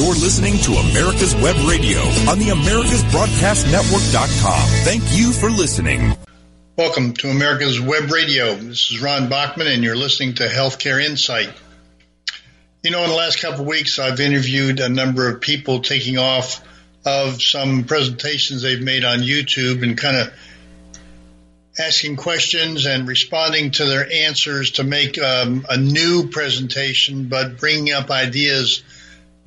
You're listening to America's Web Radio on the AmericasBroadcastNetwork.com. Thank you for listening. Welcome to America's Web Radio. This is Ron Bachman, and you're listening to Healthcare Insight. You know, in the last couple of weeks, I've interviewed a number of people taking off of some presentations they've made on YouTube and kind of asking questions and responding to their answers to make um, a new presentation, but bringing up ideas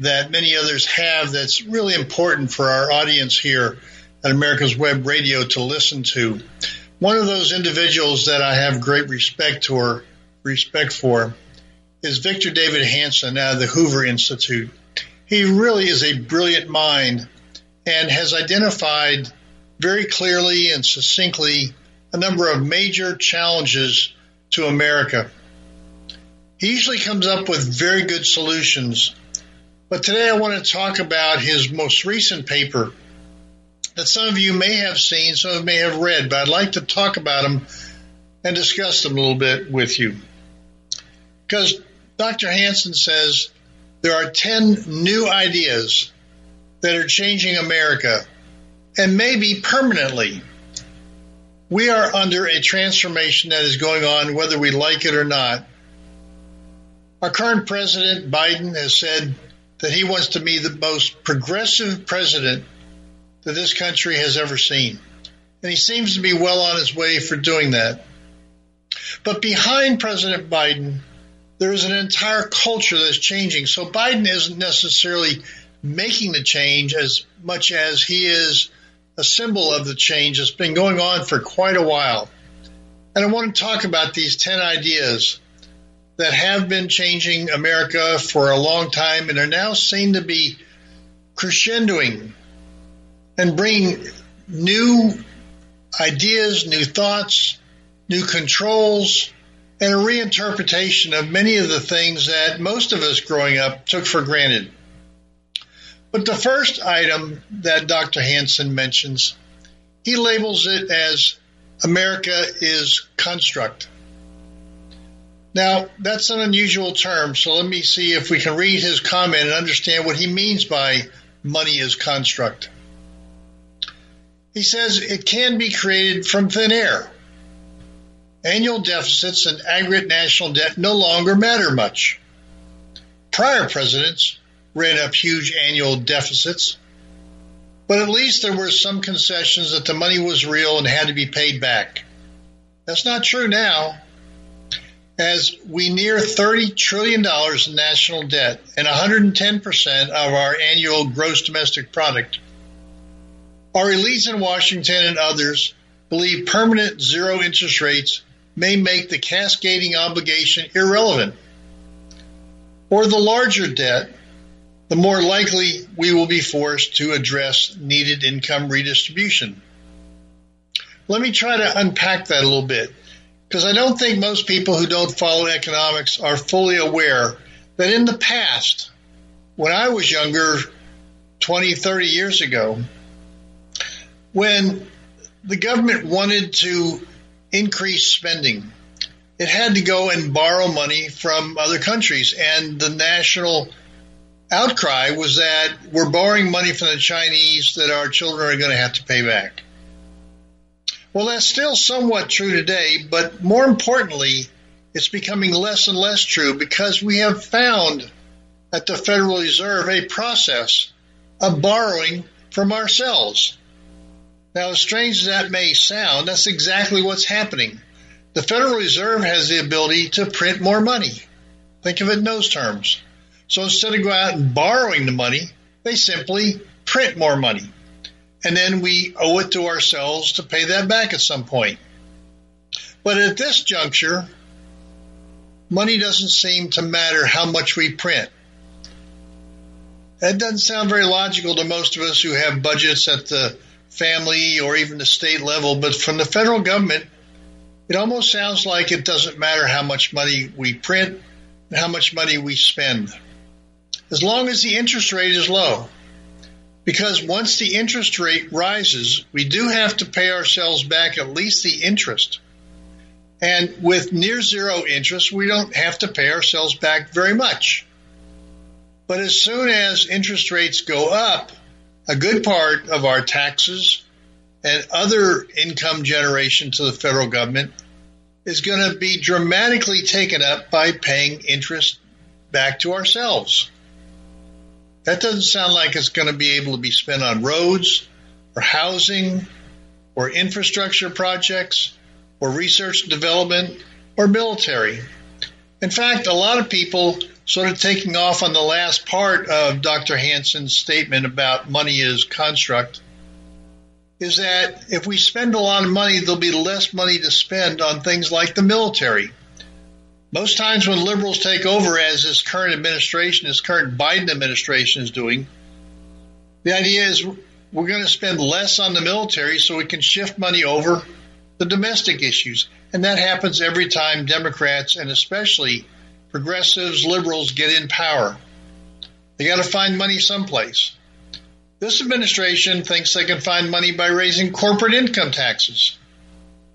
that many others have that's really important for our audience here at America's Web Radio to listen to. One of those individuals that I have great respect or respect for is Victor David Hanson out of the Hoover Institute. He really is a brilliant mind and has identified very clearly and succinctly a number of major challenges to America. He usually comes up with very good solutions. But today I want to talk about his most recent paper that some of you may have seen, some of you may have read, but I'd like to talk about them and discuss them a little bit with you. Because Dr. Hanson says there are 10 new ideas that are changing America and maybe permanently. We are under a transformation that is going on whether we like it or not. Our current president, Biden, has said that he wants to be the most progressive president that this country has ever seen. And he seems to be well on his way for doing that. But behind President Biden, there is an entire culture that's changing. So Biden isn't necessarily making the change as much as he is a symbol of the change that's been going on for quite a while. And I want to talk about these 10 ideas that have been changing America for a long time and are now seen to be crescendoing and bringing new ideas, new thoughts, new controls, and a reinterpretation of many of the things that most of us growing up took for granted. But the first item that Dr. Hanson mentions, he labels it as America is construct. Now, that's an unusual term, so let me see if we can read his comment and understand what he means by money is construct. He says it can be created from thin air. Annual deficits and aggregate national debt no longer matter much. Prior presidents ran up huge annual deficits. But at least there were some concessions that the money was real and had to be paid back. That's not true now. As we near $30 trillion in national debt and 110% of our annual gross domestic product, our elites in Washington and others believe permanent zero interest rates may make the cascading obligation irrelevant. Or the larger debt the more likely we will be forced to address needed income redistribution. Let me try to unpack that a little bit because I don't think most people who don't follow economics are fully aware that in the past, when I was younger, 20, 30 years ago, when the government wanted to increase spending, it had to go and borrow money from other countries, and the national outcry was that we're borrowing money from the Chinese that our children are going to have to pay back. Well, that's still somewhat true today, but more importantly, it's becoming less and less true because we have found at the Federal Reserve a process of borrowing from ourselves. Now, as strange as that may sound, that's exactly what's happening. The Federal Reserve has the ability to print more money. Think of it in those terms. So instead of going out and borrowing the money, they simply print more money. And then we owe it to ourselves to pay that back at some point. But at this juncture, money doesn't seem to matter how much we print. That doesn't sound very logical to most of us who have budgets at the family or even the state level, but from the federal government, it almost sounds like it doesn't matter how much money we print and how much money we spend as long as the interest rate is low. Because once the interest rate rises, we do have to pay ourselves back at least the interest. And with near zero interest, we don't have to pay ourselves back very much. But as soon as interest rates go up, a good part of our taxes and other income generation to the federal government is going to be dramatically taken up by paying interest back to ourselves. That doesn't sound like it's going to be able to be spent on roads or housing or infrastructure projects or research and development or military. In fact, a lot of people sort of taking off on the last part of Dr. Hanson's statement about money is construct is that if we spend a lot of money, there'll be less money to spend on things like the military. Most times when liberals take over, as this current administration, this current Biden administration is doing, the idea is we're going to spend less on the military so we can shift money over the domestic issues. And that happens every time Democrats and especially progressives, liberals get in power. They got to find money someplace. This administration thinks they can find money by raising corporate income taxes.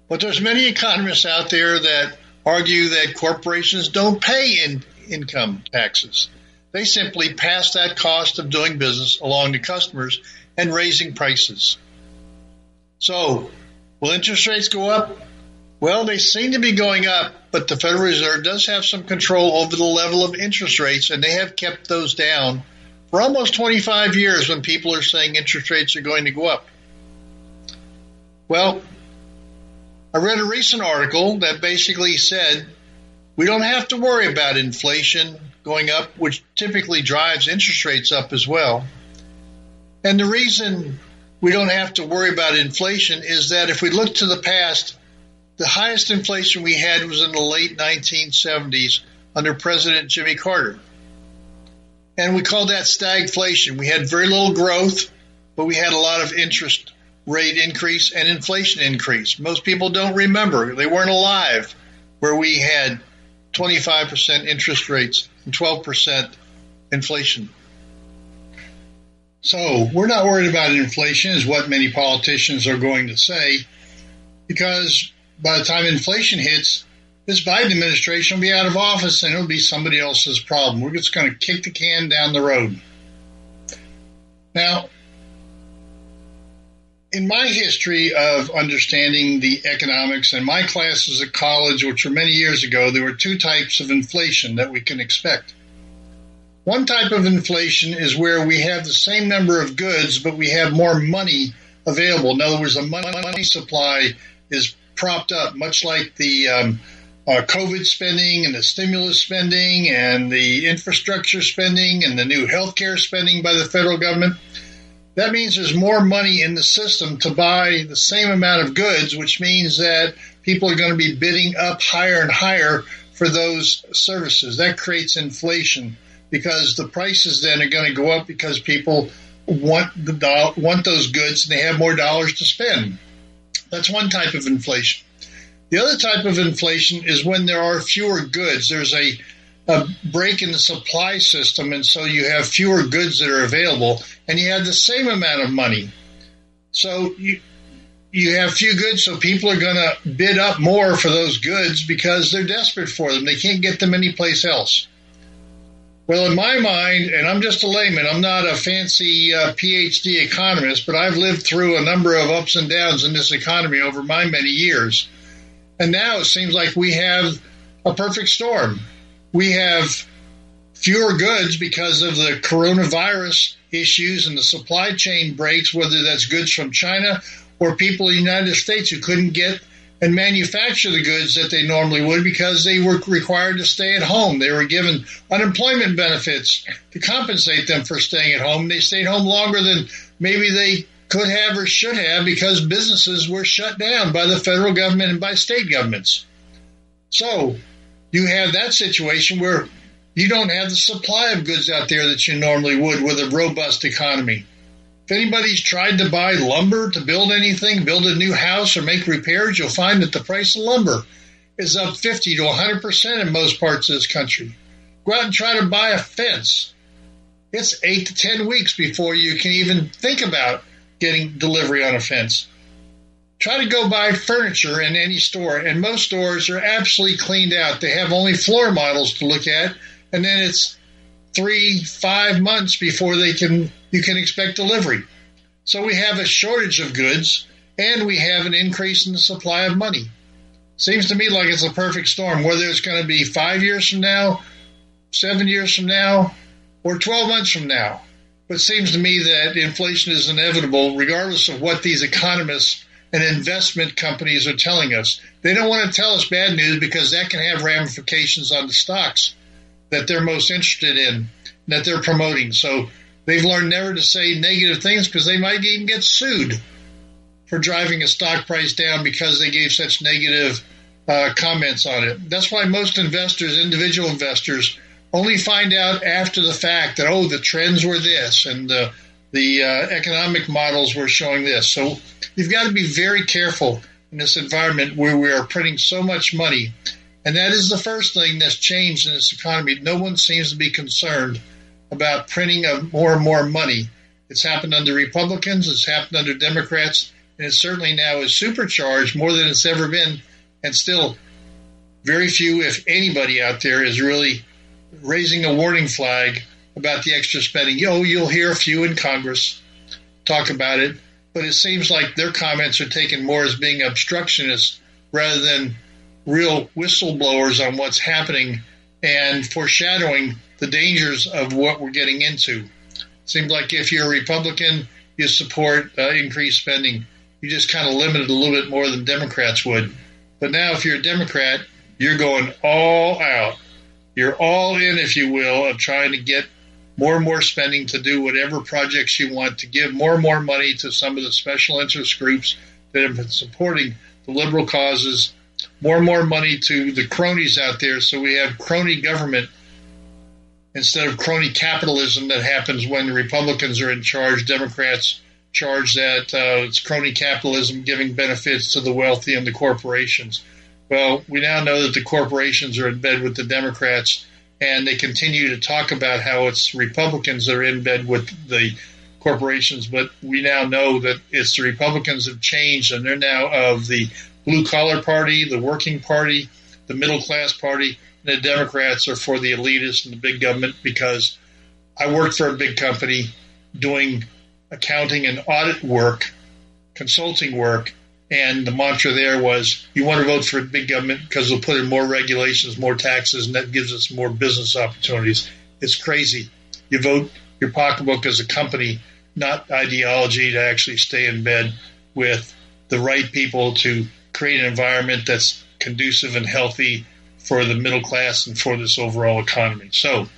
But there's many economists out there that argue that corporations don't pay in income taxes. They simply pass that cost of doing business along to customers and raising prices. So, will interest rates go up? Well, they seem to be going up, but the Federal Reserve does have some control over the level of interest rates, and they have kept those down for almost 25 years when people are saying interest rates are going to go up. Well, I read a recent article that basically said we don't have to worry about inflation going up, which typically drives interest rates up as well. And the reason we don't have to worry about inflation is that if we look to the past, the highest inflation we had was in the late 1970s under President Jimmy Carter. And we called that stagflation. We had very little growth, but we had a lot of interest rate increase and inflation increase. Most people don't remember. They weren't alive where we had 25% interest rates and 12% inflation. So we're not worried about inflation, is what many politicians are going to say, because by the time inflation hits, this Biden administration will be out of office and it'll be somebody else's problem. We're just going to kick the can down the road. Now, in my history of understanding the economics and my classes at college, which were many years ago, there were two types of inflation that we can expect. One type of inflation is where we have the same number of goods, but we have more money available. In other words, the money supply is propped up, much like the um, uh, COVID spending and the stimulus spending and the infrastructure spending and the new healthcare spending by the federal government. That means there's more money in the system to buy the same amount of goods, which means that people are going to be bidding up higher and higher for those services. That creates inflation because the prices then are going to go up because people want the do- want those goods and they have more dollars to spend. That's one type of inflation. The other type of inflation is when there are fewer goods. There's a a break in the supply system, and so you have fewer goods that are available, and you have the same amount of money. So you you have few goods, so people are going to bid up more for those goods because they're desperate for them. They can't get them anyplace else. Well, in my mind, and I'm just a layman, I'm not a fancy uh, PhD economist, but I've lived through a number of ups and downs in this economy over my many years. And now it seems like we have a perfect storm we have fewer goods because of the coronavirus issues and the supply chain breaks, whether that's goods from China or people in the United States who couldn't get and manufacture the goods that they normally would because they were required to stay at home. They were given unemployment benefits to compensate them for staying at home. They stayed home longer than maybe they could have or should have because businesses were shut down by the federal government and by state governments. So you have that situation where you don't have the supply of goods out there that you normally would with a robust economy. If anybody's tried to buy lumber to build anything, build a new house or make repairs, you'll find that the price of lumber is up 50 to 100% in most parts of this country. Go out and try to buy a fence. It's eight to 10 weeks before you can even think about getting delivery on a fence try to go buy furniture in any store, and most stores are absolutely cleaned out. They have only floor models to look at, and then it's three, five months before they can you can expect delivery. So we have a shortage of goods and we have an increase in the supply of money. Seems to me like it's a perfect storm, whether it's going to be five years from now, seven years from now, or 12 months from now. But it seems to me that inflation is inevitable, regardless of what these economists and investment companies are telling us. They don't want to tell us bad news because that can have ramifications on the stocks that they're most interested in, that they're promoting. So they've learned never to say negative things because they might even get sued for driving a stock price down because they gave such negative uh, comments on it. That's why most investors, individual investors, only find out after the fact that oh the trends were this and the the uh, economic models were showing this. So you've got to be very careful in this environment where we are printing so much money. And that is the first thing that's changed in this economy. No one seems to be concerned about printing of more and more money. It's happened under Republicans, it's happened under Democrats, and it certainly now is supercharged more than it's ever been. And still, very few, if anybody out there, is really raising a warning flag about the extra spending. Oh, you'll hear a few in Congress talk about it, but it seems like their comments are taken more as being obstructionists rather than real whistleblowers on what's happening and foreshadowing the dangers of what we're getting into. Seems like if you're a Republican, you support uh, increased spending. You just kind of limit it a little bit more than Democrats would. But now, if you're a Democrat, you're going all out. You're all in, if you will, of trying to get more and more spending to do whatever projects you want, to give more and more money to some of the special interest groups that have been supporting the liberal causes, more and more money to the cronies out there. So we have crony government instead of crony capitalism that happens when the Republicans are in charge. Democrats charge that uh, it's crony capitalism giving benefits to the wealthy and the corporations. Well, we now know that the corporations are in bed with the Democrats and they continue to talk about how it's Republicans that are in bed with the corporations, but we now know that it's the Republicans have changed and they're now of the blue collar party, the working party, the middle class party, and the Democrats are for the elitists and the big government because I worked for a big company doing accounting and audit work, consulting work, and the mantra there was, you want to vote for big government because they'll put in more regulations, more taxes, and that gives us more business opportunities. It's crazy. You vote your pocketbook as a company, not ideology to actually stay in bed with the right people to create an environment that's conducive and healthy for the middle class and for this overall economy. So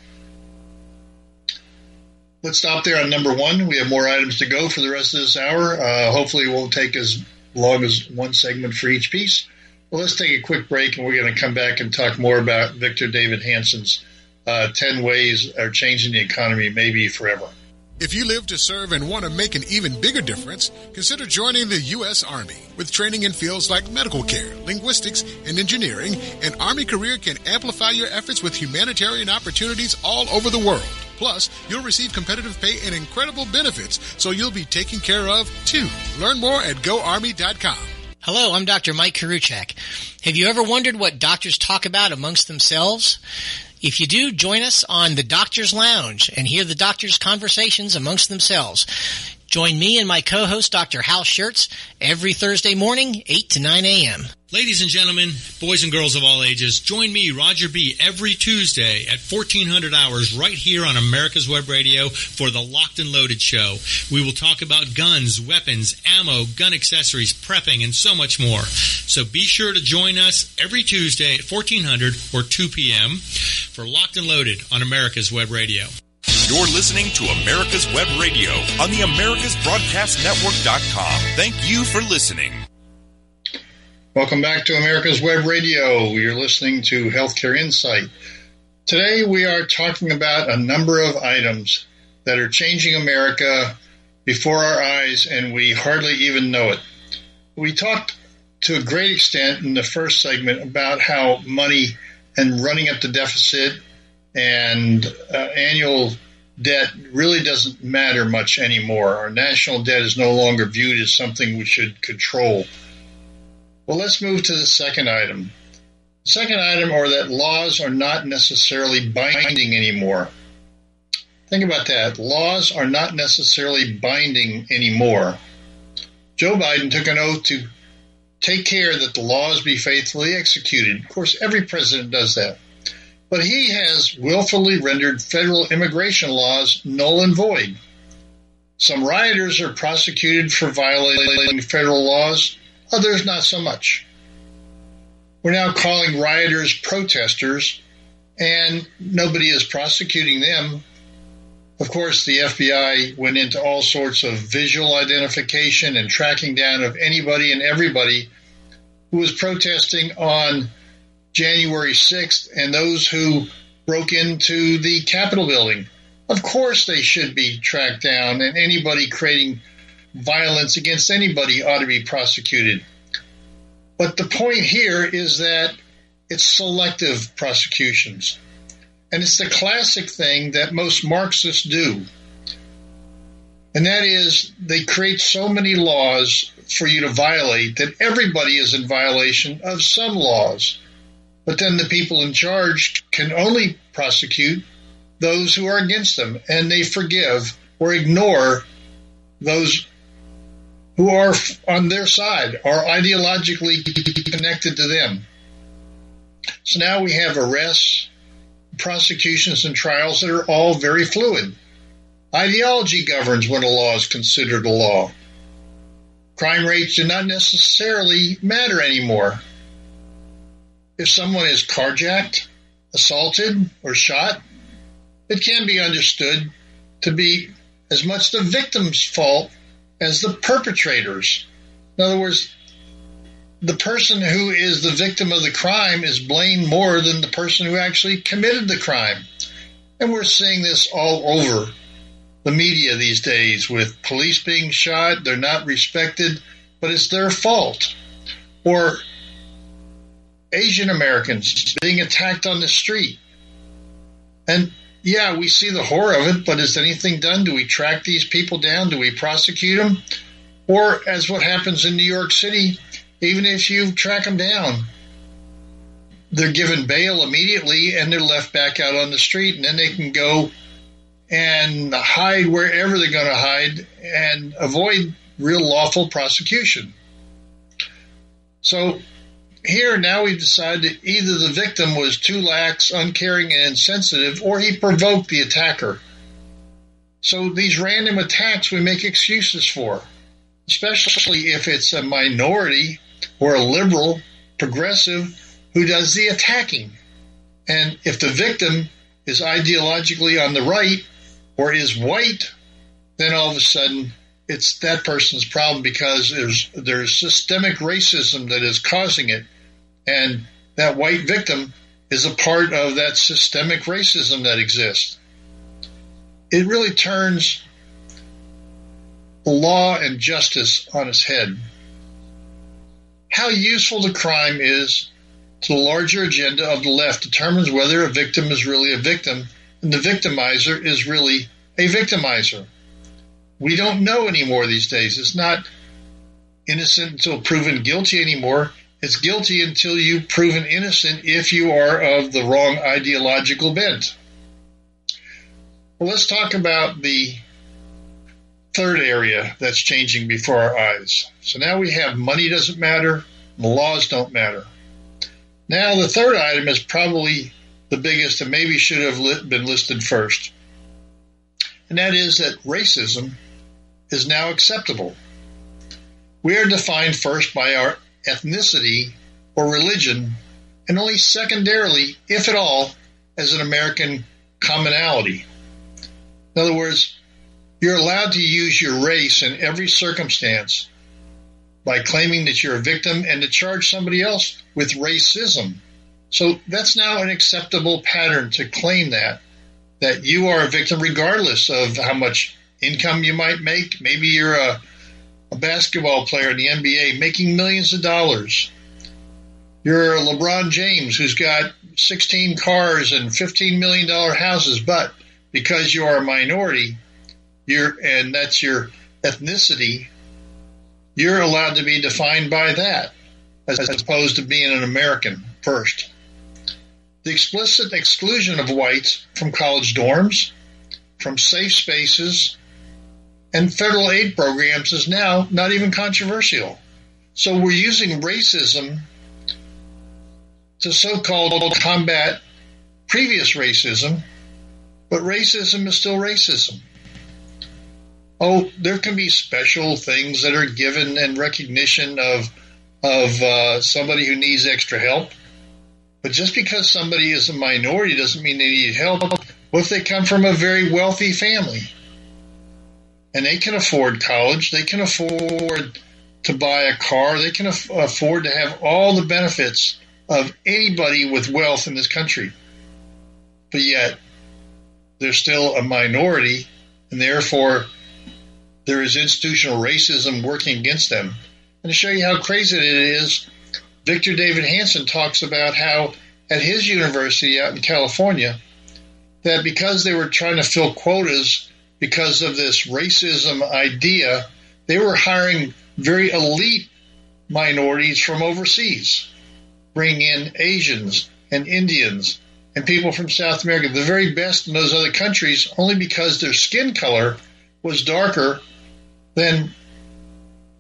let's stop there on number one. We have more items to go for the rest of this hour. Uh, hopefully, it won't take as long as one segment for each piece. Well, let's take a quick break, and we're going to come back and talk more about Victor David Hanson's uh, 10 ways are changing the economy, maybe forever. If you live to serve and want to make an even bigger difference, consider joining the U.S. Army. With training in fields like medical care, linguistics, and engineering, an Army career can amplify your efforts with humanitarian opportunities all over the world. Plus, you'll receive competitive pay and incredible benefits, so you'll be taken care of too. Learn more at goarmy.com. Hello, I'm Dr. Mike Karuchak. Have you ever wondered what doctors talk about amongst themselves? If you do, join us on the Doctor's Lounge and hear the doctors' conversations amongst themselves. Join me and my co-host, Dr. Hal Schertz, every Thursday morning, 8 to 9 a.m. Ladies and gentlemen, boys and girls of all ages, join me, Roger B., every Tuesday at 1400 hours right here on America's Web Radio for the Locked and Loaded Show. We will talk about guns, weapons, ammo, gun accessories, prepping, and so much more. So be sure to join us every Tuesday at 1400 or 2 p.m. for Locked and Loaded on America's Web Radio. You're listening to America's Web Radio on the AmericasBroadcastNetwork.com. Thank you for listening. Welcome back to America's Web Radio. You're listening to Healthcare Insight. Today we are talking about a number of items that are changing America before our eyes and we hardly even know it. We talked to a great extent in the first segment about how money and running up the deficit and uh, annual debt really doesn't matter much anymore. Our national debt is no longer viewed as something we should control. Well, let's move to the second item. The second item are that laws are not necessarily binding anymore. Think about that. Laws are not necessarily binding anymore. Joe Biden took an oath to take care that the laws be faithfully executed. Of course, every president does that. But he has willfully rendered federal immigration laws null and void. Some rioters are prosecuted for violating federal laws, others not so much. We're now calling rioters protesters, and nobody is prosecuting them. Of course, the FBI went into all sorts of visual identification and tracking down of anybody and everybody who was protesting on January 6th and those who broke into the Capitol building. Of course, they should be tracked down, and anybody creating violence against anybody ought to be prosecuted. But the point here is that it's selective prosecutions. And it's the classic thing that most Marxists do. And that is they create so many laws for you to violate that everybody is in violation of some laws. But then the people in charge can only prosecute those who are against them, and they forgive or ignore those who are on their side, are ideologically connected to them. So now we have arrests, prosecutions, and trials that are all very fluid. Ideology governs when a law is considered a law. Crime rates do not necessarily matter anymore. If someone is carjacked, assaulted, or shot, it can be understood to be as much the victim's fault as the perpetrators. In other words, the person who is the victim of the crime is blamed more than the person who actually committed the crime. And we're seeing this all over the media these days with police being shot, they're not respected, but it's their fault. Or Asian Americans being attacked on the street. And yeah, we see the horror of it, but is anything done? Do we track these people down? Do we prosecute them? Or, as what happens in New York City, even if you track them down, they're given bail immediately and they're left back out on the street, and then they can go and hide wherever they're going to hide and avoid real lawful prosecution. So here now we've decided either the victim was too lax, uncaring, and insensitive, or he provoked the attacker. So these random attacks we make excuses for, especially if it's a minority or a liberal, progressive who does the attacking. And if the victim is ideologically on the right or is white, then all of a sudden it's that person's problem because there's there's systemic racism that is causing it, and that white victim is a part of that systemic racism that exists. It really turns law and justice on its head. How useful the crime is to the larger agenda of the left determines whether a victim is really a victim and the victimizer is really a victimizer. We don't know anymore these days. It's not innocent until proven guilty anymore. It's guilty until you've proven innocent if you are of the wrong ideological bent. Well, let's talk about the third area that's changing before our eyes. So now we have money doesn't matter, the laws don't matter. Now, the third item is probably the biggest and maybe should have been listed first. And that is that racism is now acceptable. We are defined first by our ethnicity or religion, and only secondarily, if at all, as an American commonality. In other words, you're allowed to use your race in every circumstance by claiming that you're a victim and to charge somebody else with racism. So that's now an acceptable pattern to claim that, that you are a victim regardless of how much income you might make. Maybe you're a, a basketball player in the NBA making millions of dollars. You're LeBron James who's got 16 cars and $15 million houses, but because you are a minority, you're, and that's your ethnicity, you're allowed to be defined by that as, as opposed to being an American first. The explicit exclusion of whites from college dorms, from safe spaces and federal aid programs is now not even controversial. So we're using racism to so-called combat previous racism, but racism is still racism. Oh, there can be special things that are given in recognition of of uh, somebody who needs extra help. But just because somebody is a minority doesn't mean they need help. What if they come from a very wealthy family and they can afford college? They can afford to buy a car. They can af- afford to have all the benefits of anybody with wealth in this country. But yet, they're still a minority, and therefore, there is institutional racism working against them. And to show you how crazy it is, Victor David Hanson talks about how at his university out in California, that because they were trying to fill quotas because of this racism idea, they were hiring very elite minorities from overseas, bringing in Asians and Indians and people from South America, the very best in those other countries, only because their skin color was darker than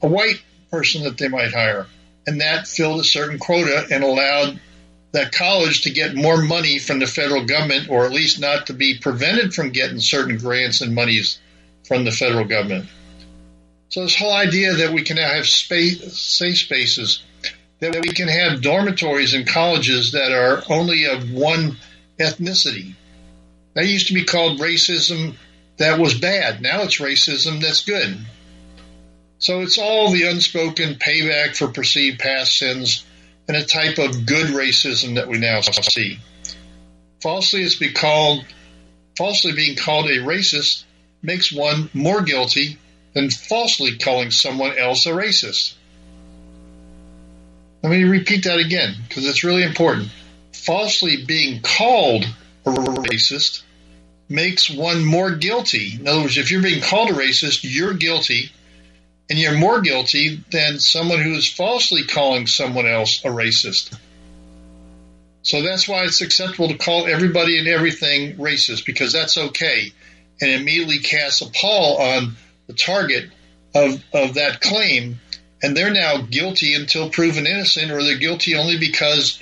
a white person that they might hire. And that filled a certain quota and allowed that college to get more money from the federal government, or at least not to be prevented from getting certain grants and monies from the federal government. So this whole idea that we can now have space, safe spaces, that we can have dormitories in colleges that are only of one ethnicity. That used to be called racism that was bad. Now it's racism that's good. So it's all the unspoken payback for perceived past sins and a type of good racism that we now see. Falsely is be called falsely being called a racist makes one more guilty than falsely calling someone else a racist. Let me repeat that again because it's really important. Falsely being called a racist makes one more guilty. In other words, if you're being called a racist, you're guilty, and you're more guilty than someone who is falsely calling someone else a racist. So that's why it's acceptable to call everybody and everything racist because that's okay and immediately casts a pall on the target of, of that claim, and they're now guilty until proven innocent, or they're guilty only because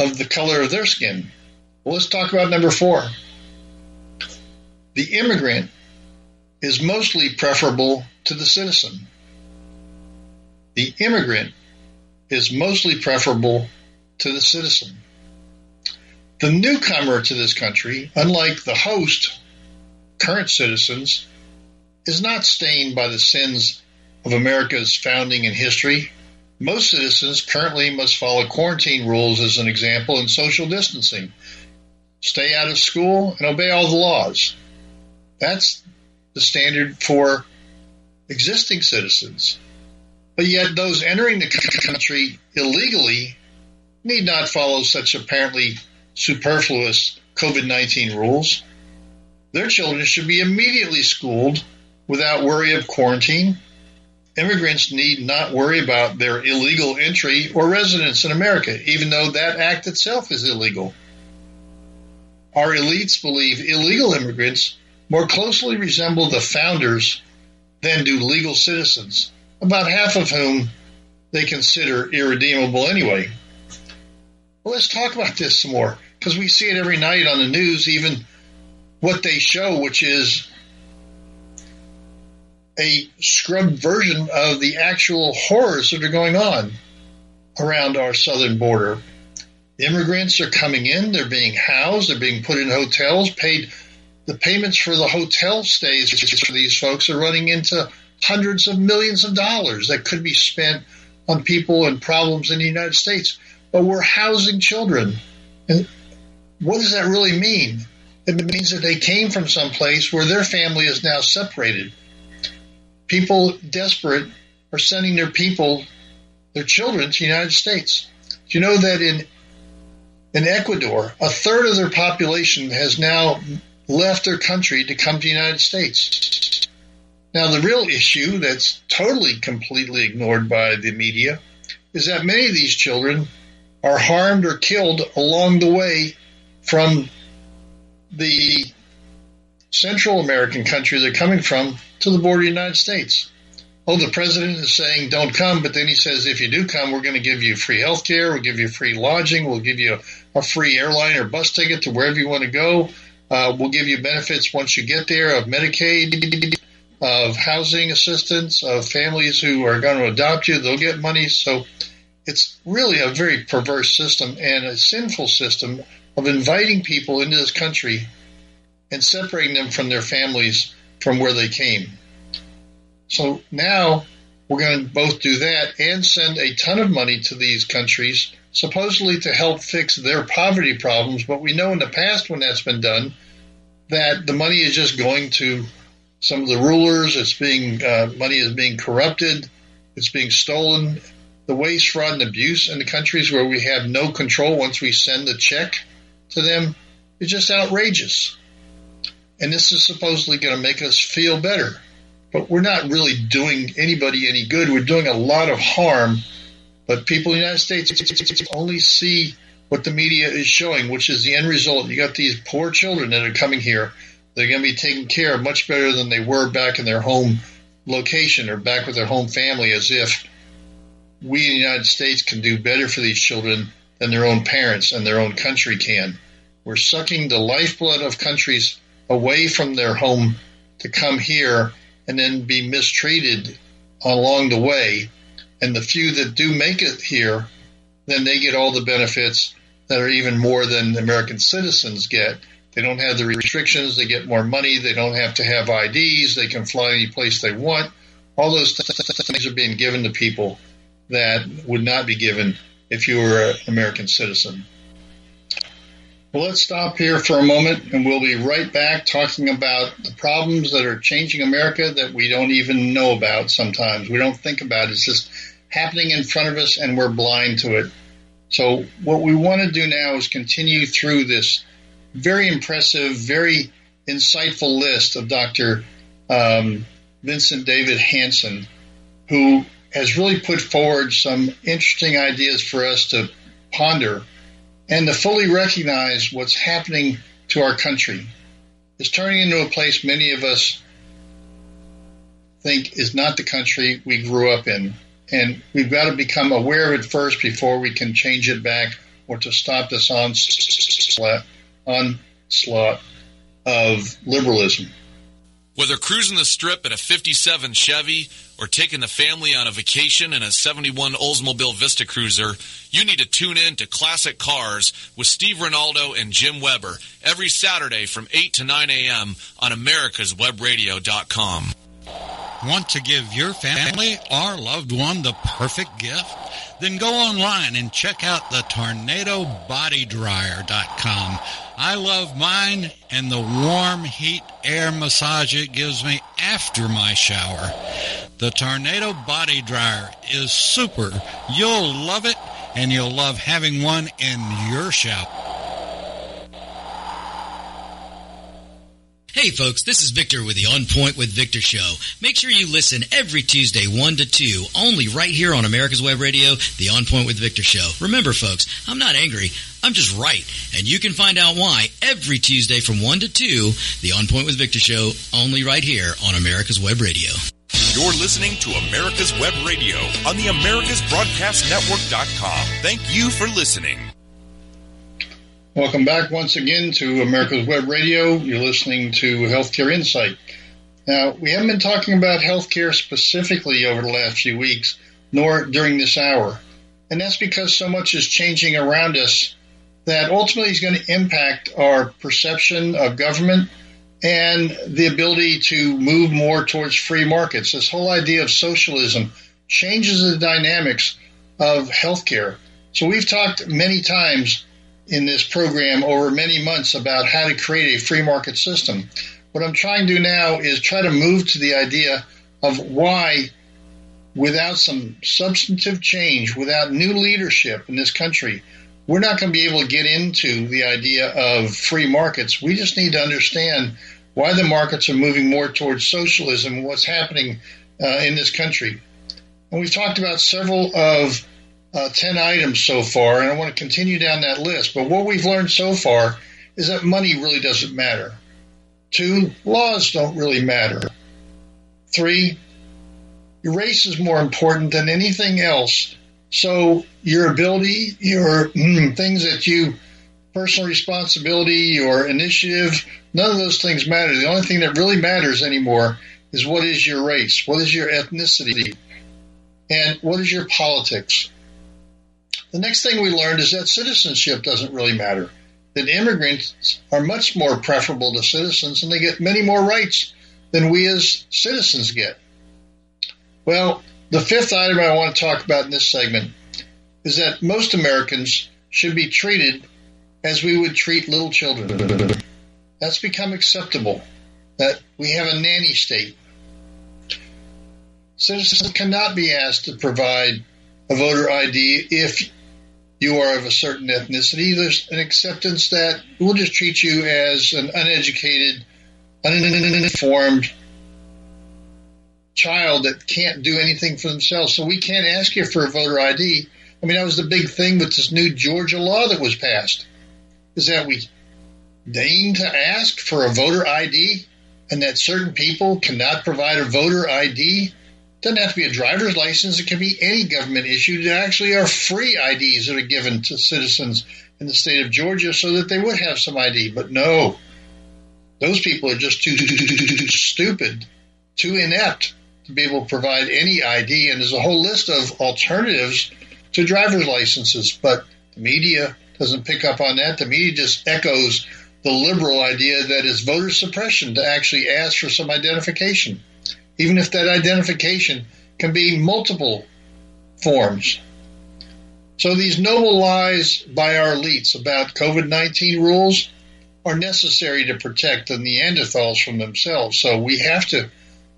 of the color of their skin. Well, let's talk about number four. The immigrant is mostly preferable to the citizen. The immigrant is mostly preferable to the citizen. The newcomer to this country, unlike the host, current citizens, is not stained by the sins of America's founding and history. Most citizens currently must follow quarantine rules as an example and social distancing, stay out of school, and obey all the laws. That's the standard for existing citizens. But yet, those entering the country illegally need not follow such apparently superfluous COVID 19 rules. Their children should be immediately schooled without worry of quarantine. Immigrants need not worry about their illegal entry or residence in America, even though that act itself is illegal. Our elites believe illegal immigrants more closely resemble the founders than do legal citizens, about half of whom they consider irredeemable anyway. Well, let's talk about this some more because we see it every night on the news, even what they show, which is a scrubbed version of the actual horrors that are going on around our southern border. Immigrants are coming in, they're being housed, they're being put in hotels, paid the payments for the hotel stays for these folks are running into hundreds of millions of dollars that could be spent on people and problems in the United States. But we're housing children. And what does that really mean? It means that they came from some place where their family is now separated people desperate are sending their people, their children to the United States. Do you know that in in Ecuador, a third of their population has now left their country to come to the United States. Now, the real issue that's totally completely ignored by the media is that many of these children are harmed or killed along the way from the Central American country they're coming from to the border of the United States. Oh, the president is saying don't come, but then he says if you do come, we're going to give you free health care, we'll give you free lodging, we'll give you a, free airline or bus ticket to wherever you want to go. Uh, we'll give you benefits once you get there of Medicaid, of housing assistance, of families who are going to adopt you, they'll get money. So it's really a very perverse system and a sinful system of inviting people into this country and separating them from their families from where they came. So now we're going to both do that and send a ton of money to these countries, supposedly to help fix their poverty problems. But we know in the past when that's been done, that the money is just going to some of the rulers. It's being uh, money is being corrupted. It's being stolen. The waste, fraud, and abuse in the countries where we have no control once we send the check to them is just outrageous. And this is supposedly going to make us feel better. But we're not really doing anybody any good. We're doing a lot of harm. But people in the United States only see what the media is showing, which is the end result. You got these poor children that are coming here. They're going to be taken care of much better than they were back in their home location or back with their home family, as if we in the United States can do better for these children than their own parents and their own country can. We're sucking the lifeblood of countries away from their home to come here and then be mistreated along the way. And the few that do make it here, then they get all the benefits that are even more than American citizens get. They don't have the restrictions. They get more money. They don't have to have IDs. They can fly any place they want. All those things are being given to people that would not be given if you were an American citizen. Well, let's stop here for a moment and we'll be right back talking about the problems that are changing America that we don't even know about sometimes. We don't think about it. It's just happening in front of us and we're blind to it. So, what we want to do now is continue through this very impressive, very insightful list of Dr. Um, Vincent David Hanson, who has really put forward some interesting ideas for us to ponder and to fully recognize what's happening to our country. It's turning into a place many of us think is not the country we grew up in. And we've got to become aware of it first before we can change it back or to stop this onslaught, onslaught of liberalism. Whether cruising the strip in a 57 Chevy or taking the family on a vacation in a 71 Oldsmobile Vista Cruiser, you need to tune in to Classic Cars with Steve Ronaldo and Jim Weber every Saturday from 8 to 9 a.m. on americaswebradio.com. Want to give your family or loved one the perfect gift? Then go online and check out the tornadobodydryer.com. I love mine and the warm heat air massage it gives me after my shower. The Tornado Body Dryer is super. You'll love it and you'll love having one in your shower. Hey folks, this is Victor with the On Point with Victor show. Make sure you listen every Tuesday 1 to 2, only right here on America's Web Radio, the On Point with Victor show. Remember folks, I'm not angry, I'm just right. And you can find out why every Tuesday from 1 to 2, the On Point with Victor show, only right here on America's Web Radio. You're listening to America's Web Radio on the AmericasBroadcastNetwork.com. Thank you for listening. Welcome back once again to America's Web Radio. You're listening to Healthcare Insight. Now, we haven't been talking about healthcare specifically over the last few weeks, nor during this hour. And that's because so much is changing around us that ultimately is going to impact our perception of government and the ability to move more towards free markets. This whole idea of socialism changes the dynamics of healthcare. So we've talked many times in this program over many months about how to create a free market system. What I'm trying to do now is try to move to the idea of why, without some substantive change, without new leadership in this country, we're not going to be able to get into the idea of free markets. We just need to understand why the markets are moving more towards socialism what's happening uh, in this country. And we've talked about several of uh, 10 items so far, and I want to continue down that list. But what we've learned so far is that money really doesn't matter. Two, laws don't really matter. Three, your race is more important than anything else. So your ability, your mm, things that you, personal responsibility, your initiative, none of those things matter. The only thing that really matters anymore is what is your race, what is your ethnicity, and what is your politics. The next thing we learned is that citizenship doesn't really matter. That immigrants are much more preferable to citizens and they get many more rights than we as citizens get. Well, the fifth item I want to talk about in this segment is that most Americans should be treated as we would treat little children. That's become acceptable. That we have a nanny state. Citizens cannot be asked to provide a voter ID if you are of a certain ethnicity. There's an acceptance that we'll just treat you as an uneducated, uninformed child that can't do anything for themselves. So we can't ask you for a voter ID. I mean, that was the big thing with this new Georgia law that was passed, is that we deign to ask for a voter ID and that certain people cannot provide a voter ID. Doesn't have to be a driver's license. It can be any government issue. There actually are free IDs that are given to citizens in the state of Georgia so that they would have some ID. But no, those people are just too, stupid, too inept to be able to provide any ID. And there's a whole list of alternatives to driver's licenses, but the media doesn't pick up on that. The media just echoes the liberal idea that it's voter suppression to actually ask for some identification, even if that identification can be multiple forms. So these noble lies by our elites about COVID 19 rules are necessary to protect the Neanderthals from themselves. So we have to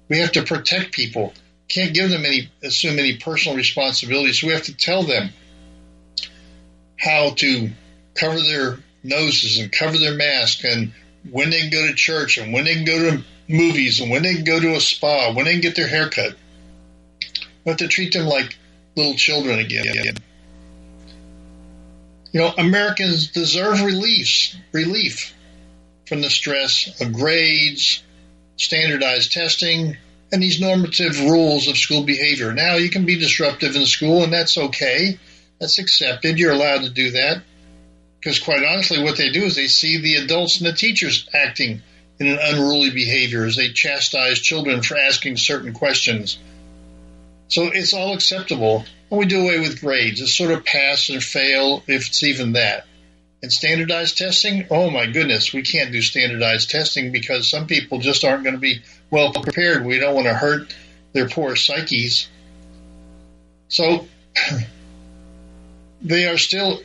we have to protect people. Can't give them any assume any personal responsibilities. We have to tell them how to cover their noses and cover their mask and when they can go to church and when they can go to movies and when they go to a spa, when they get their hair cut. We have to treat them like little children again. You know, Americans deserve relief, relief from the stress of grades, standardized testing, and these normative rules of school behavior. Now, you can be disruptive in school, and that's okay. That's accepted. You're allowed to do that. Because, quite honestly, what they do is they see the adults and the teachers acting in an unruly behavior as they chastise children for asking certain questions. So it's all acceptable. And we do away with grades. It's sort of pass and fail if it's even that. And standardized testing, oh my goodness, we can't do standardized testing because some people just aren't going to be well prepared. We don't want to hurt their poor psyches. So they are still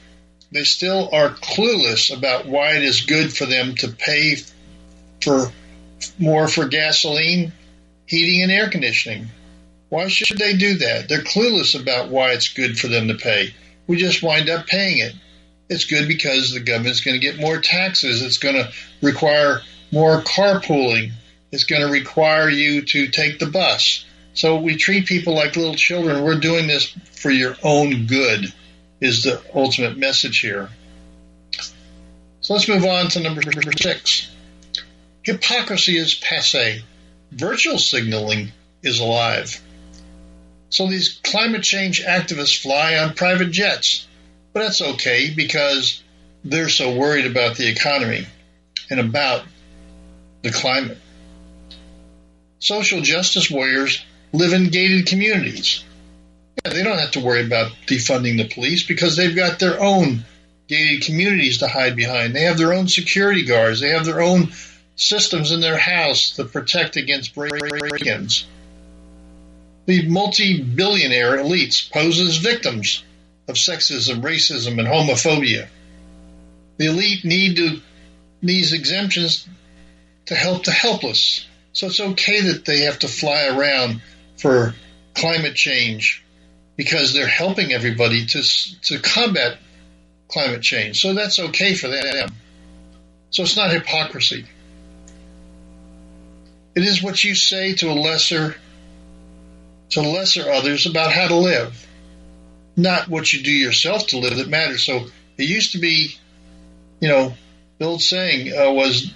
they still are clueless about why it is good for them to pay for more for gasoline, heating and air conditioning. Why should they do that? They're clueless about why it's good for them to pay. We just wind up paying it. It's good because the government's going to get more taxes. It's going to require more carpooling. It's going to require you to take the bus. So we treat people like little children. We're doing this for your own good, is the ultimate message here. So let's move on to number six. Hypocrisy is passe. Virtual signaling is alive. So these climate change activists fly on private jets. But that's okay because they're so worried about the economy and about the climate. Social justice warriors live in gated communities. Yeah, they don't have to worry about defunding the police because they've got their own gated communities to hide behind. They have their own security guards. They have their own systems in their house to protect against break-ins. The multi-billionaire elites pose as victims of sexism, racism, and homophobia. The elite need to these exemptions to help the helpless. So it's okay that they have to fly around for climate change because they're helping everybody to to combat climate change. So that's okay for them. So it's not hypocrisy. It is what you say to a lesser to lesser others about how to live not what you do yourself to live that matters. So it used to be, you know, the old saying uh, was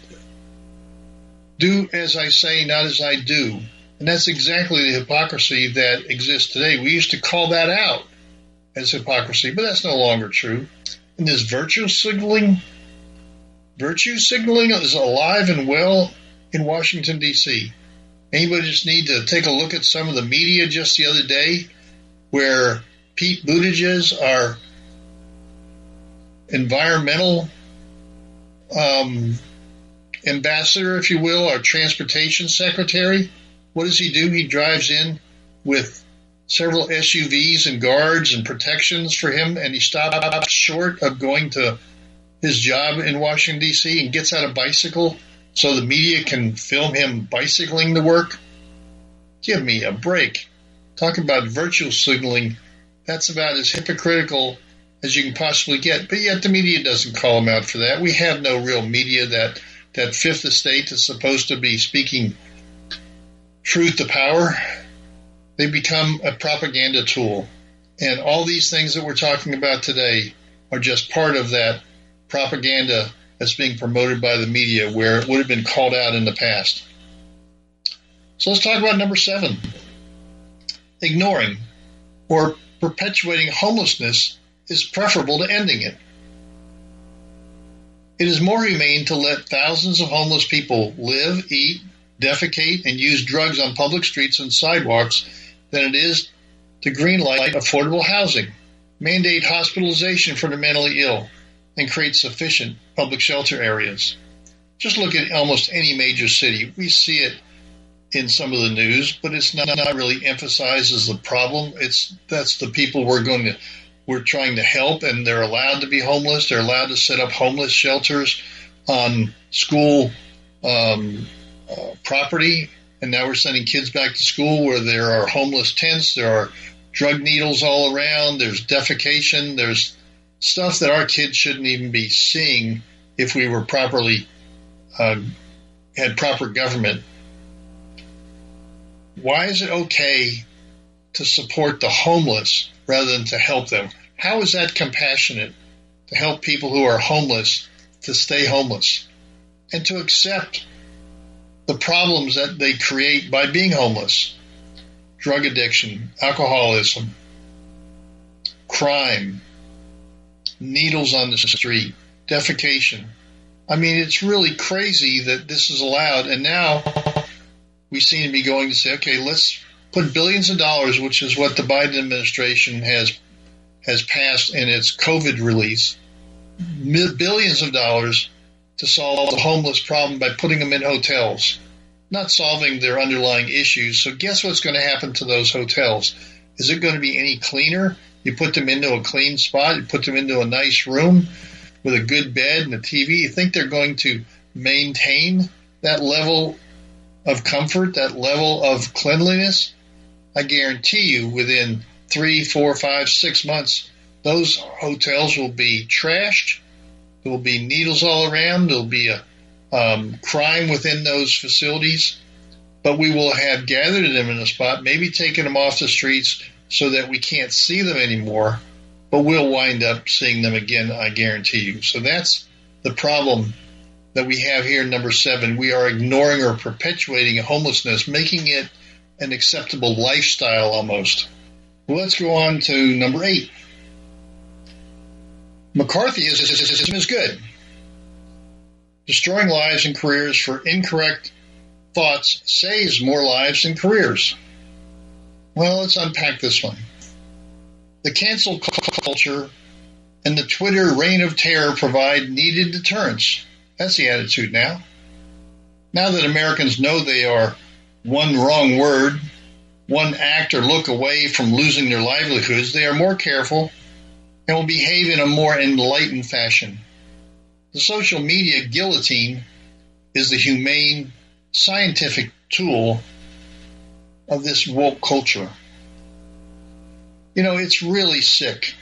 do as I say, not as I do. And that's exactly the hypocrisy that exists today. We used to call that out as hypocrisy, but that's no longer true. And this virtue signaling, virtue signaling is alive and well in Washington, D.C. Anybody just need to take a look at some of the media just the other day where Pete Buttigieg, our environmental um, ambassador, if you will, our transportation secretary, what does he do? He drives in with several SUVs and guards and protections for him, and he stops short of going to his job in Washington, D.C., and gets out a bicycle so the media can film him bicycling to work. Give me a break. Talk about virtue signaling. That's about as hypocritical as you can possibly get. But yet the media doesn't call him out for that. We have no real media that that fifth estate is supposed to be speaking truth to power. They become a propaganda tool. And all these things that we're talking about today are just part of that propaganda that's being promoted by the media where it would have been called out in the past. So let's talk about number seven ignoring or perpetuating homelessness is preferable to ending it. It is more humane to let thousands of homeless people live, eat, defecate, and use drugs on public streets and sidewalks than it is to greenlight affordable housing, mandate hospitalization for the mentally ill, and create sufficient public shelter areas. Just look at almost any major city. We see it in some of the news, but it's not, not really emphasized as the problem. It's that's the people we're going to we're trying to help, and they're allowed to be homeless. They're allowed to set up homeless shelters on school um, uh, property, and now we're sending kids back to school where there are homeless tents, there are drug needles all around, there's defecation, there's stuff that our kids shouldn't even be seeing if we were properly uh, had proper government. Why is it okay to support the homeless rather than to help them? How is that compassionate to help people who are homeless to stay homeless and to accept the problems that they create by being homeless? Drug addiction, alcoholism, crime, needles on the street, defecation. I mean, it's really crazy that this is allowed. And now we seem to be going to say, okay, let's put billions of dollars, which is what the Biden administration has has passed in its COVID release, billions of dollars to solve the homeless problem by putting them in hotels, not solving their underlying issues. So, guess what's going to happen to those hotels? Is it going to be any cleaner? You put them into a clean spot, you put them into a nice room with a good bed and a TV. You think they're going to maintain that level of comfort, that level of cleanliness? I guarantee you within three, four, five, six months, those hotels will be trashed. There will be needles all around. There will be a um, crime within those facilities. But we will have gathered them in a spot, maybe taken them off the streets, so that we can't see them anymore, but we'll wind up seeing them again, I guarantee you. So that's the problem that we have here number seven. We are ignoring or perpetuating homelessness, making it an acceptable lifestyle almost. Well, let's go on to number eight. McCarthyism is good. Destroying lives and careers for incorrect thoughts saves more lives and careers. Well, let's unpack this one. The cancel culture and the Twitter reign of terror provide needed deterrence. That's the attitude now. Now that Americans know they are one wrong word, one act or look away from losing their livelihoods, they are more careful and will behave in a more enlightened fashion. The social media guillotine is the humane, scientific tool of this woke culture. You know, it's really sick.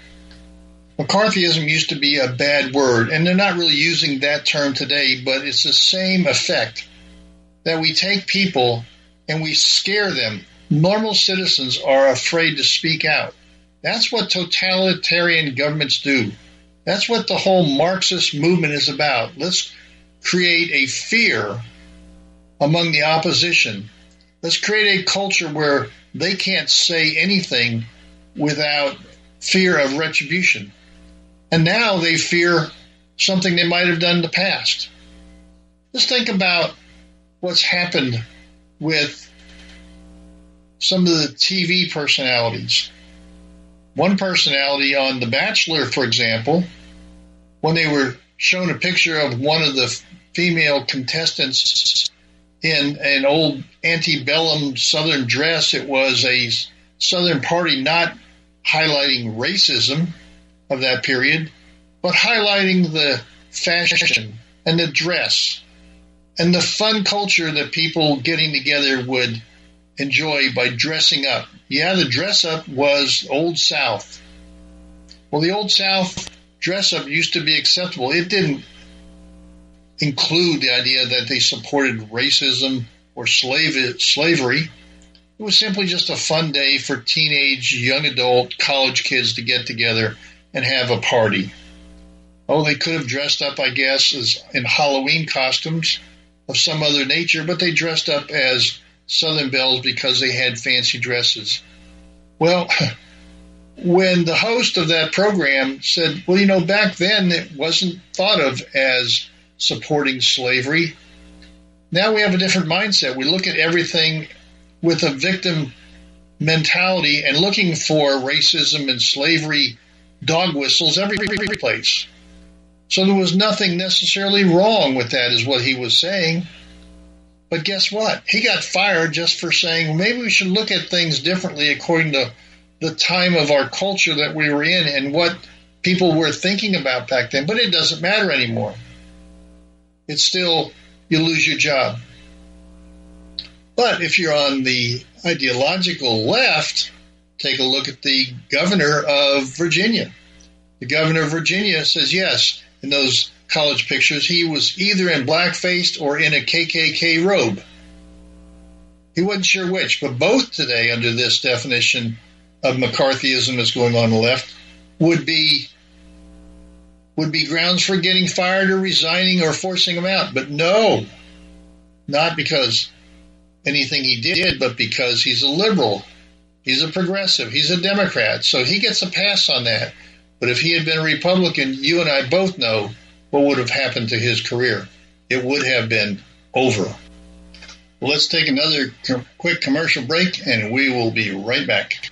McCarthyism used to be a bad word, and they're not really using that term today, but it's the same effect that we take people and we scare them. Normal citizens are afraid to speak out. That's what totalitarian governments do. That's what the whole Marxist movement is about. Let's create a fear among the opposition. Let's create a culture where they can't say anything without fear of retribution. And now they fear something they might have done in the past. Let's think about what's happened with some of the TV personalities. One personality on The Bachelor, for example, when they were shown a picture of one of the female contestants in an old antebellum Southern dress, it was a Southern party not highlighting racism of that period, but highlighting the fashion and the dress and the fun culture that people getting together would enjoy by dressing up. Yeah, the dress up was Old South. Well, the Old South dress up used to be acceptable. It didn't include the idea that they supported racism or slave, slavery. It was simply just a fun day for teenage, young adult, college kids to get together and have a party. Oh, they could have dressed up, I guess, as in Halloween costumes of some other nature, but they dressed up as Southern Belles because they had fancy dresses. Well, when the host of that program said, well, you know, back then it wasn't thought of as supporting slavery. Now we have a different mindset. We look at everything with a victim mentality and looking for racism and slavery dog whistles every place. So there was nothing necessarily wrong with that, is what he was saying. But guess what? He got fired just for saying maybe we should look at things differently according to the time of our culture that we were in and what people were thinking about back then. But it doesn't matter anymore. It's still, you lose your job. But if you're on the ideological left, take a look at the governor of Virginia. The governor of Virginia says, yes, in those college pictures, he was either in blackface or in a KKK robe. He wasn't sure which, but both today, under this definition of McCarthyism that's going on the left, would be would be grounds for getting fired or resigning or forcing him out. But no, not because anything he did, but because he's a liberal. He's a progressive. He's a Democrat. So he gets a pass on that. But if he had been a Republican, you and I both know what would have happened to his career. It would have been over. Well, let's take another quick commercial break and we will be right back.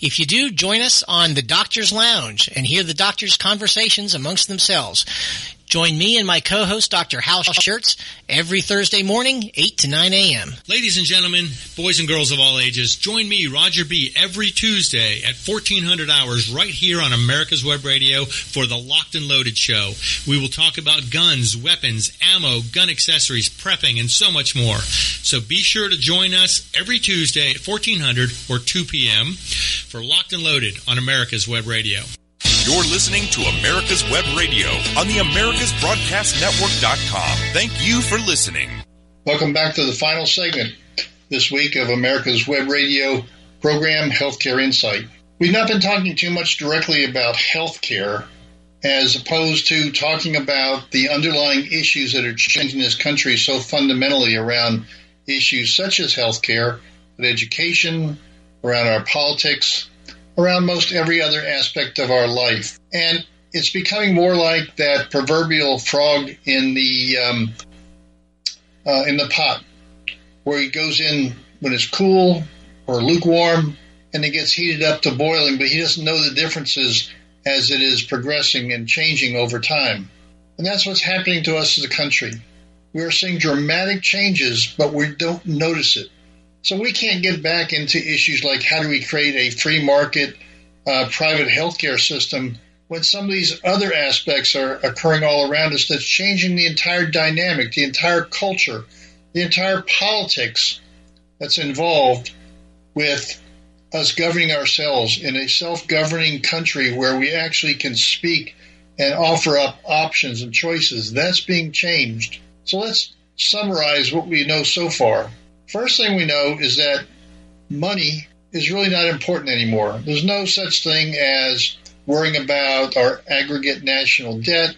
If you do, join us on the Doctor's Lounge and hear the doctors' conversations amongst themselves. Join me and my co-host, Dr. Hal Scherz, every Thursday morning, 8 to 9 a.m. Ladies and gentlemen, boys and girls of all ages, join me, Roger B., every Tuesday at 1400 hours right here on America's Web Radio for the Locked and Loaded Show. We will talk about guns, weapons, ammo, gun accessories, prepping, and so much more. So be sure to join us every Tuesday at 1400 or 2 p.m. for Locked and Loaded on America's Web Radio. You're listening to America's Web Radio on the AmericasBroadcastNetwork.com. Thank you for listening. Welcome back to the final segment this week of America's Web Radio program, Healthcare Insight. We've not been talking too much directly about healthcare as opposed to talking about the underlying issues that are changing this country so fundamentally around issues such as healthcare, education, around our politics, around most every other aspect of our life. And it's becoming more like that proverbial frog in the um, uh, in the pot, where he goes in when it's cool or lukewarm, and it gets heated up to boiling, but he doesn't know the differences as it is progressing and changing over time. And that's what's happening to us as a country. We are seeing dramatic changes, but we don't notice it. So we can't get back into issues like how do we create a free market uh, private healthcare system when some of these other aspects are occurring all around us that's changing the entire dynamic, the entire culture, the entire politics that's involved with us governing ourselves in a self governing country where we actually can speak and offer up options and choices. That's being changed. So let's summarize what we know so far. First thing we know is that money is really not important anymore. There's no such thing as worrying about our aggregate national debt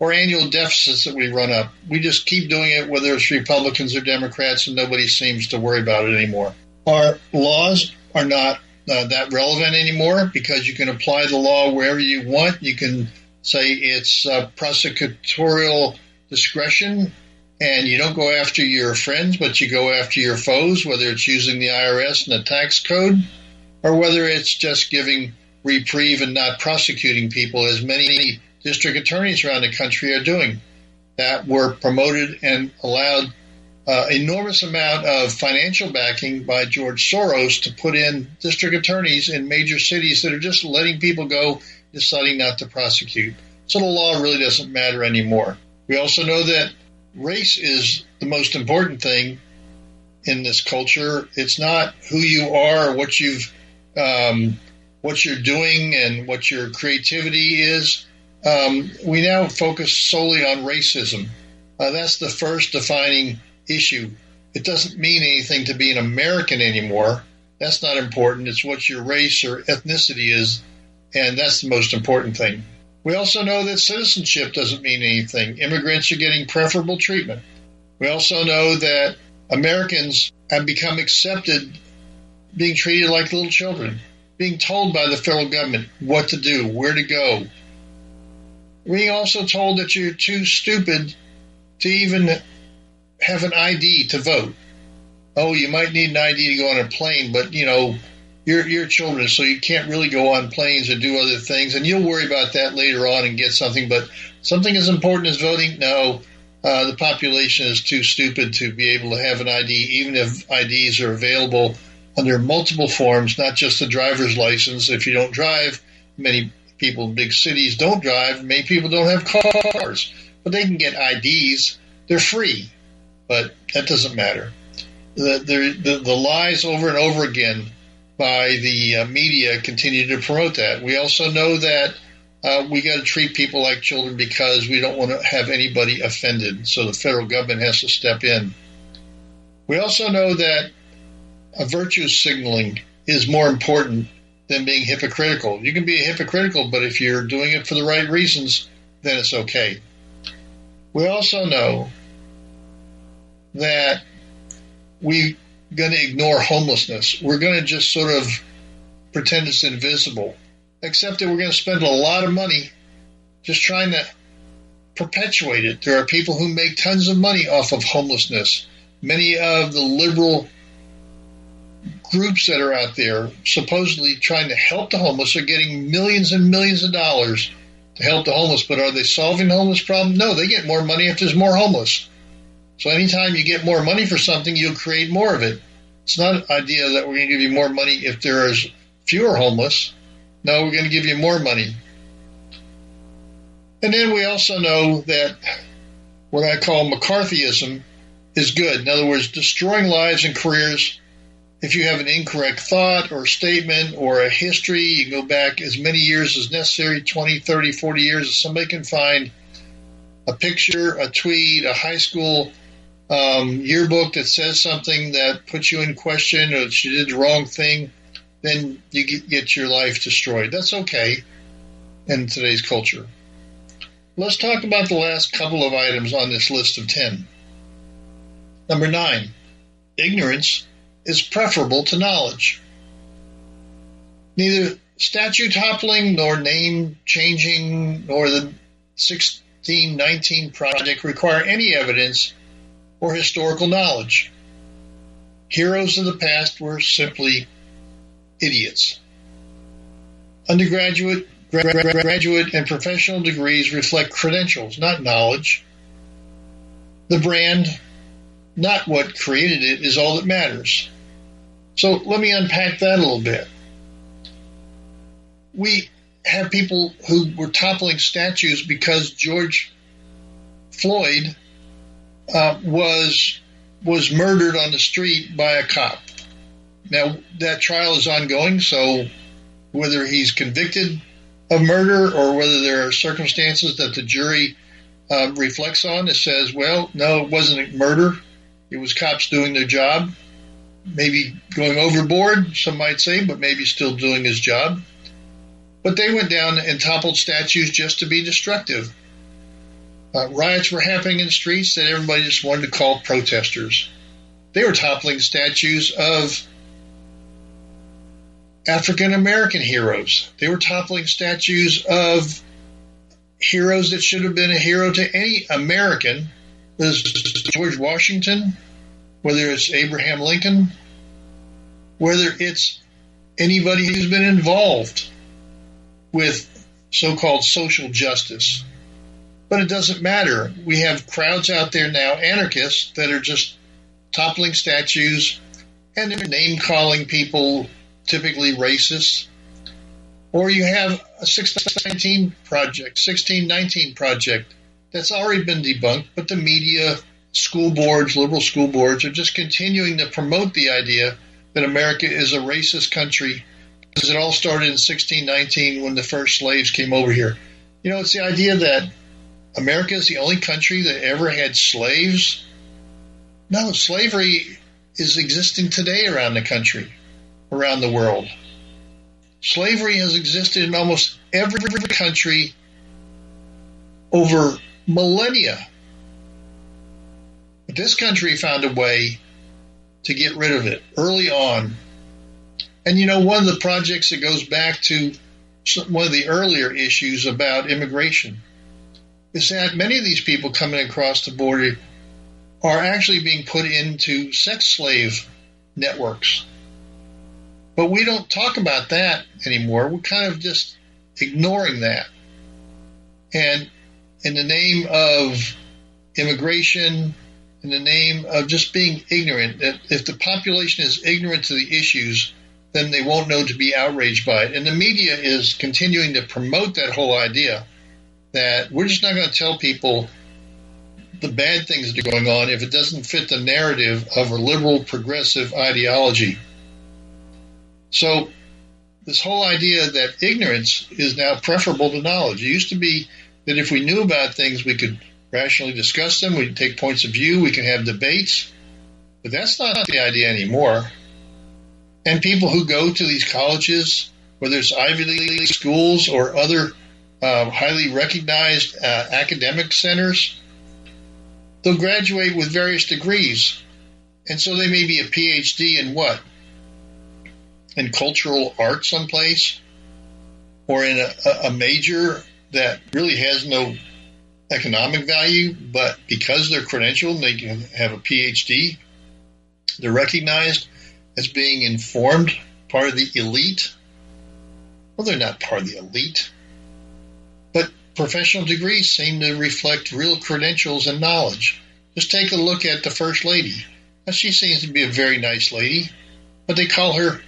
or annual deficits that we run up. We just keep doing it whether it's Republicans or Democrats, and nobody seems to worry about it anymore. Our laws are not uh, that relevant anymore because you can apply the law wherever you want. You can say it's uh, prosecutorial discretion and you don't go after your friends, but you go after your foes, whether it's using the IRS and the tax code, or whether it's just giving reprieve and not prosecuting people, as many district attorneys around the country are doing, that were promoted and allowed uh, enormous amount of financial backing by George Soros to put in district attorneys in major cities that are just letting people go, deciding not to prosecute. So the law really doesn't matter anymore. We also know that race is the most important thing in this culture. It's not who you are what you've um, what you're doing and what your creativity is. Um, we now focus solely on racism. Uh, that's the first defining issue. It doesn't mean anything to be an American anymore. That's not important. It's what your race or ethnicity is, and that's the most important thing. We also know that citizenship doesn't mean anything. Immigrants are getting preferable treatment. We also know that Americans have become accepted being treated like little children, being told by the federal government what to do, where to go. Being also told that you're too stupid to even have an ID to vote. Oh, you might need an ID to go on a plane, but you know, you're, you're children, so you can't really go on planes and do other things, and you'll worry about that later on and get something. But something as important as voting, no, uh, the population is too stupid to be able to have an ID, even if IDs are available under multiple forms, not just a driver's license. If you don't drive, many people in big cities don't drive. Many people don't have cars, but they can get IDs. They're free, but that doesn't matter. The, the, the, the lies over and over again by the uh, media continue to promote that. We also know that uh, we got to treat people like children because we don't want to have anybody offended. So the federal government has to step in. We also know that a virtue signaling is more important than being hypocritical. You can be hypocritical, but if you're doing it for the right reasons, then it's okay. We also know that we going to ignore homelessness. We're going to just sort of pretend it's invisible, except that we're going to spend a lot of money just trying to perpetuate it. There are people who make tons of money off of homelessness. Many of the liberal groups that are out there supposedly trying to help the homeless are getting millions and millions of dollars to help the homeless, but are they solving the homeless problem? No, they get more money if there's more homeless. So anytime you get more money for something, you'll create more of it. It's not an idea that we're going to give you more money if there is fewer homeless. No, we're going to give you more money. And then we also know that what I call McCarthyism is good. In other words, destroying lives and careers. If you have an incorrect thought or statement or a history, you can go back as many years as necessary 20, 30, 40 years as somebody can find a picture, a tweet, a high school um, yearbook that says something that puts you in question or that you did the wrong thing, then you get, get your life destroyed. That's okay in today's culture. Let's talk about the last couple of items on this list of 10. Number nine, ignorance is preferable to knowledge. Neither statue toppling nor name changing nor the 1619 project require any evidence or historical knowledge. Heroes of the past were simply idiots. Undergraduate, graduate, and professional degrees reflect credentials, not knowledge. The brand, not what created it, is all that matters. So let me unpack that a little bit. We have people who were toppling statues because George Floyd uh, was was murdered on the street by a cop. now that trial is ongoing, so whether he's convicted of murder or whether there are circumstances that the jury uh, reflects on that says, well, no, it wasn't a murder. It was cops doing their job. Maybe going overboard, some might say, but maybe still doing his job. But they went down and toppled statues just to be destructive. Uh, riots were happening in the streets that everybody just wanted to call protesters. They were toppling statues of African American heroes. They were toppling statues of heroes that should have been a hero to any American. There's George Washington, whether it's Abraham Lincoln, whether it's anybody who's been involved with so called social justice. But it doesn't matter. We have crowds out there now, anarchists, that are just toppling statues and they're name calling people, typically racist. Or you have a 1619 project, 1619 project that's already been debunked, but the media, school boards, liberal school boards are just continuing to promote the idea that America is a racist country because it all started in 1619 when the first slaves came over here. You know, it's the idea that America is the only country that ever had slaves. No, slavery is existing today around the country, around the world. Slavery has existed in almost every country over millennia. But this country found a way to get rid of it early on. And you know, one of the projects that goes back to one of the earlier issues about immigration is that many of these people coming across the border are actually being put into sex slave networks. But we don't talk about that anymore. We're kind of just ignoring that. And in the name of immigration, in the name of just being ignorant, if the population is ignorant to the issues, then they won't know to be outraged by it. And the media is continuing to promote that whole idea that we're just not going to tell people the bad things that are going on if it doesn't fit the narrative of a liberal progressive ideology. So, this whole idea that ignorance is now preferable to knowledge. It used to be that if we knew about things, we could rationally discuss them, we could take points of view, we can have debates. But that's not the idea anymore. And people who go to these colleges, whether it's Ivy League schools or other uh, highly recognized uh, academic centers, they'll graduate with various degrees. And so they may be a PhD in what? In cultural art someplace? Or in a, a major that really has no economic value, but because they're credentialed and they can have a PhD, they're recognized as being informed, part of the elite. Well, they're not part of the elite. Professional degrees seem to reflect real credentials and knowledge. Just take a look at the First Lady. Now, she seems to be a very nice lady, but they call her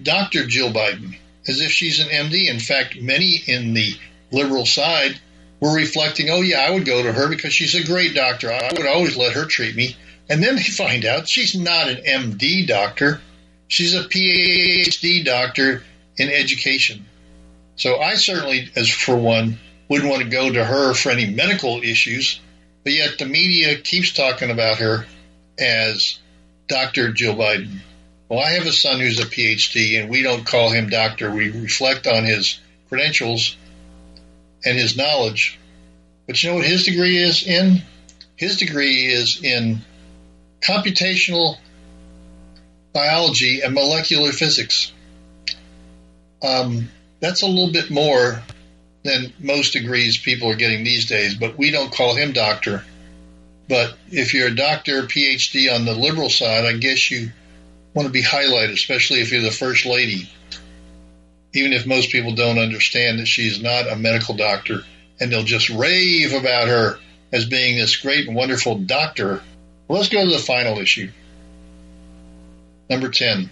Dr. Jill Biden as if she's an MD. In fact, many in the liberal side were reflecting, oh, yeah, I would go to her because she's a great doctor. I would always let her treat me. And then they find out she's not an MD doctor, she's a PhD doctor in education. So I certainly, as for one, wouldn't want to go to her for any medical issues, but yet the media keeps talking about her as Dr. Jill Biden. Well, I have a son who's a PhD, and we don't call him doctor. We reflect on his credentials and his knowledge. But you know what his degree is in? His degree is in computational biology and molecular physics. Um, that's a little bit more than most degrees people are getting these days, but we don't call him doctor. But if you're a doctor, PhD on the liberal side, I guess you want to be highlighted, especially if you're the first lady. Even if most people don't understand that she's not a medical doctor and they'll just rave about her as being this great and wonderful doctor. Well, let's go to the final issue. Number 10.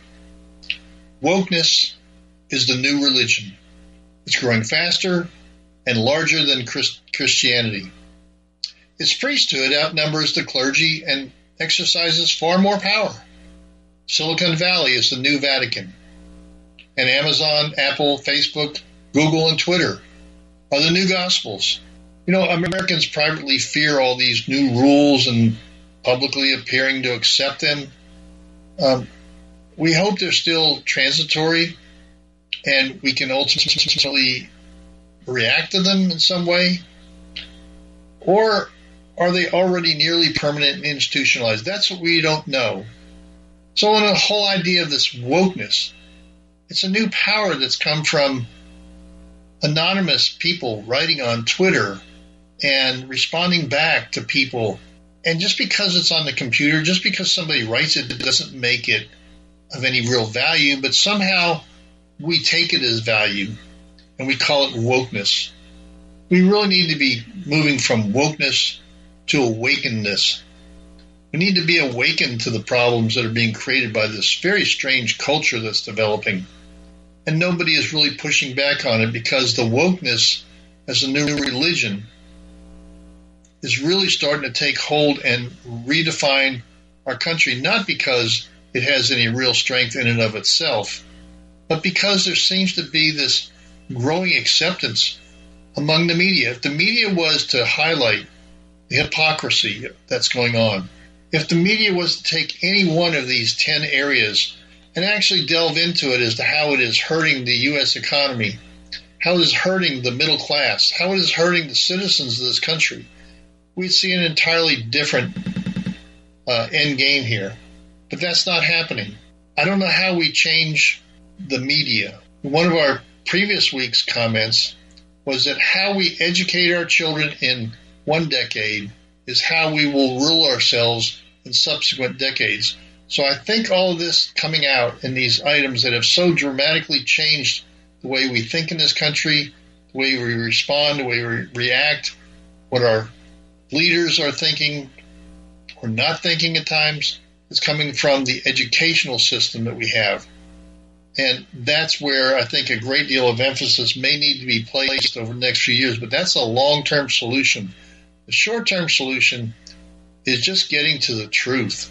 Wokeness is the new religion. It's growing faster and larger than Christ- Christianity. Its priesthood outnumbers the clergy and exercises far more power. Silicon Valley is the new Vatican. And Amazon, Apple, Facebook, Google, and Twitter are the new gospels. You know, Americans privately fear all these new rules and publicly appearing to accept them. Um, we hope they're still transitory and we can ultimately react to them in some way. Or are they already nearly permanent and institutionalized? That's what we don't know. So, in the whole idea of this wokeness, it's a new power that's come from anonymous people writing on Twitter and responding back to people. And just because it's on the computer, just because somebody writes it, it doesn't make it of any real value, but somehow we take it as value and we call it wokeness. We really need to be moving from wokeness to awakenedness. We need to be awakened to the problems that are being created by this very strange culture that's developing. And nobody is really pushing back on it because the wokeness as a new religion is really starting to take hold and redefine our country, not because it has any real strength in and of itself, but because there seems to be this growing acceptance among the media. If the media was to highlight the hypocrisy that's going on, if the media was to take any one of these 10 areas and actually delve into it as to how it is hurting the U.S. economy, how it is hurting the middle class, how it is hurting the citizens of this country, we'd see an entirely different uh, end game here. But that's not happening. I don't know how we change the media. One of our previous week's comments was that how we educate our children in one decade is how we will rule ourselves in subsequent decades. So I think all of this coming out in these items that have so dramatically changed the way we think in this country, the way we respond, the way we react, what our leaders are thinking or not thinking at times, is coming from the educational system that we have. And that's where I think a great deal of emphasis may need to be placed over the next few years, but that's a long term solution. The short term solution is just getting to the truth.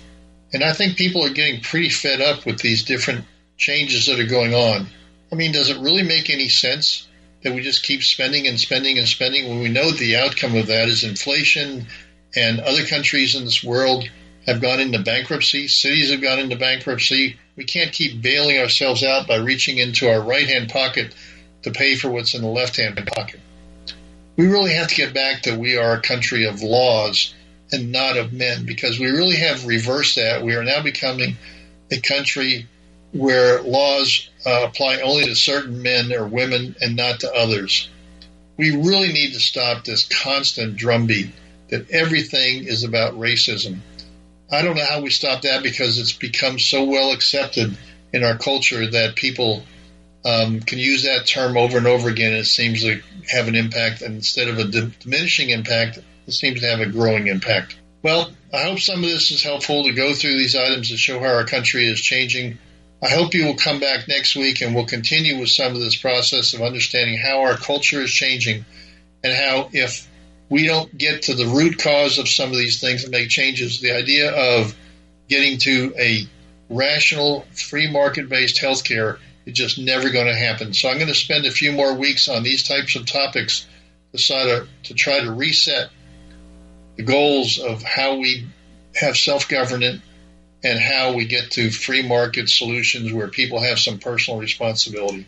And I think people are getting pretty fed up with these different changes that are going on. I mean, does it really make any sense that we just keep spending and spending and spending when we know the outcome of that is inflation and other countries in this world have gone into bankruptcy, cities have gone into bankruptcy. We can't keep bailing ourselves out by reaching into our right hand pocket to pay for what's in the left hand pocket. We really have to get back to we are a country of laws and not of men because we really have reversed that. We are now becoming a country where laws uh, apply only to certain men or women and not to others. We really need to stop this constant drumbeat that everything is about racism. I don't know how we stop that because it's become so well accepted in our culture that people um, can use that term over and over again. And It seems to have an impact, and instead of a diminishing impact, it seems to have a growing impact. Well, I hope some of this is helpful to go through these items to show how our country is changing. I hope you will come back next week and we'll continue with some of this process of understanding how our culture is changing and how if we don't get to the root cause of some of these things and make changes. The idea of getting to a rational, free market based healthcare is just never going to happen. So I'm going to spend a few more weeks on these types of topics to try to, to try to reset the goals of how we have self governance and how we get to free market solutions where people have some personal responsibility.